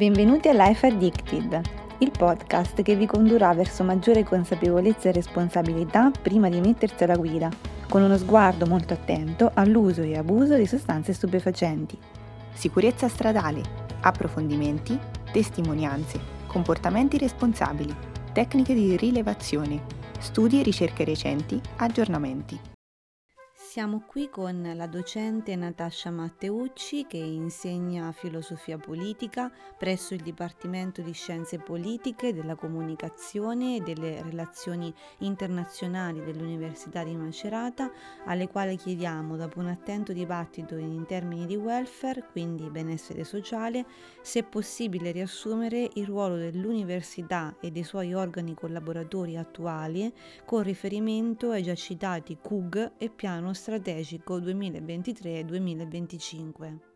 Benvenuti a Life Addicted, il podcast che vi condurrà verso maggiore consapevolezza e responsabilità prima di mettersi alla guida, con uno sguardo molto attento all'uso e abuso di sostanze stupefacenti. Sicurezza stradale, approfondimenti, testimonianze, comportamenti responsabili, tecniche di rilevazione, studi e ricerche recenti, aggiornamenti. Siamo qui con la docente Natascia Matteucci che insegna filosofia politica presso il Dipartimento di Scienze Politiche, della Comunicazione e delle Relazioni Internazionali dell'Università di Macerata, alle quali chiediamo, dopo un attento dibattito in termini di welfare, quindi benessere sociale, se è possibile riassumere il ruolo dell'università e dei suoi organi collaboratori attuali con riferimento ai già citati CUG e Piano strategico 2023-2025?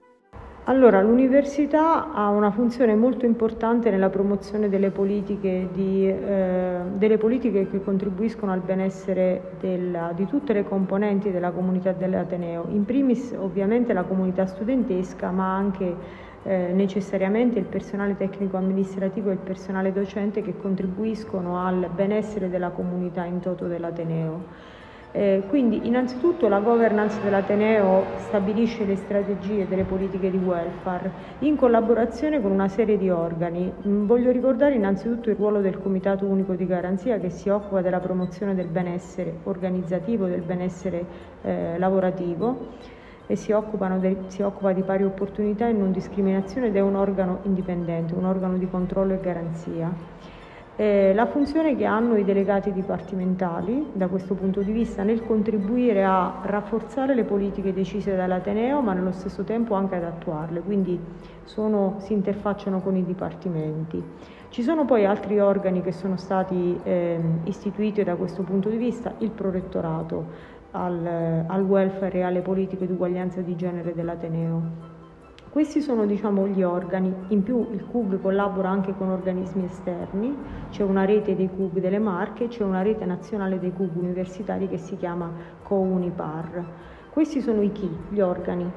Allora, l'università ha una funzione molto importante nella promozione delle politiche, di, eh, delle politiche che contribuiscono al benessere della, di tutte le componenti della comunità dell'Ateneo, in primis ovviamente la comunità studentesca, ma anche eh, necessariamente il personale tecnico amministrativo e il personale docente che contribuiscono al benessere della comunità in toto dell'Ateneo. Eh, quindi innanzitutto la governance dell'Ateneo stabilisce le strategie delle politiche di welfare in collaborazione con una serie di organi. Mm, voglio ricordare innanzitutto il ruolo del Comitato Unico di Garanzia che si occupa della promozione del benessere organizzativo, del benessere eh, lavorativo e si, de, si occupa di pari opportunità e non discriminazione ed è un organo indipendente, un organo di controllo e garanzia. Eh, la funzione che hanno i delegati dipartimentali da questo punto di vista nel contribuire a rafforzare le politiche decise dall'Ateneo ma nello stesso tempo anche ad attuarle, quindi sono, si interfacciano con i dipartimenti. Ci sono poi altri organi che sono stati eh, istituiti da questo punto di vista, il prorettorato al, al welfare e alle politiche di uguaglianza di genere dell'Ateneo. Questi sono diciamo, gli organi, in più il CUG collabora anche con organismi esterni, c'è una rete dei CUG delle Marche, c'è una rete nazionale dei CUG universitari che si chiama COUNIPAR. Questi sono i chi, gli organi.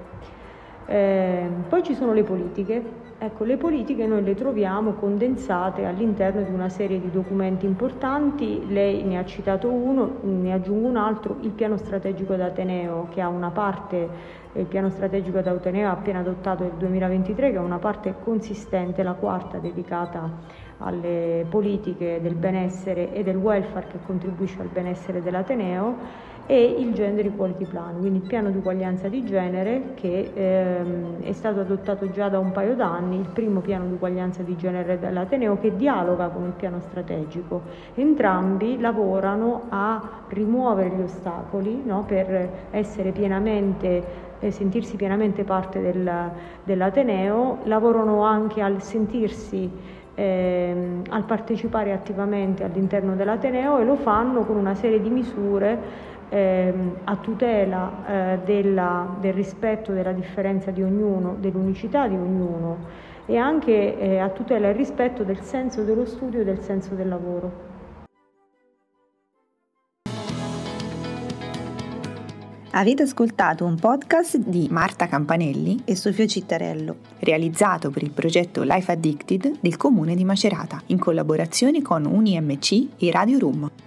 Eh, poi ci sono le politiche. Ecco, le politiche noi le troviamo condensate all'interno di una serie di documenti importanti, lei ne ha citato uno, ne aggiungo un altro, il piano strategico d'Ateneo che ha una parte il piano strategico d'Auteneo ha appena adottato nel 2023 che è una parte consistente, la quarta dedicata alle politiche del benessere e del welfare che contribuisce al benessere dell'Ateneo e il Gender Equality Plan, quindi il piano di uguaglianza di genere che ehm, è stato adottato già da un paio d'anni, il primo piano di uguaglianza di genere dell'Ateneo che dialoga con il piano strategico. Entrambi lavorano a rimuovere gli ostacoli no, per pienamente eh, sentirsi pienamente parte del, dell'Ateneo, lavorano anche al sentirsi, eh, al partecipare attivamente all'interno dell'Ateneo e lo fanno con una serie di misure eh, a tutela eh, della, del rispetto della differenza di ognuno, dell'unicità di ognuno e anche eh, a tutela e rispetto del senso dello studio e del senso del lavoro. Avete ascoltato un podcast di Marta Campanelli e Sofia Cittarello, realizzato per il progetto Life Addicted del Comune di Macerata, in collaborazione con UniMC e Radio Room.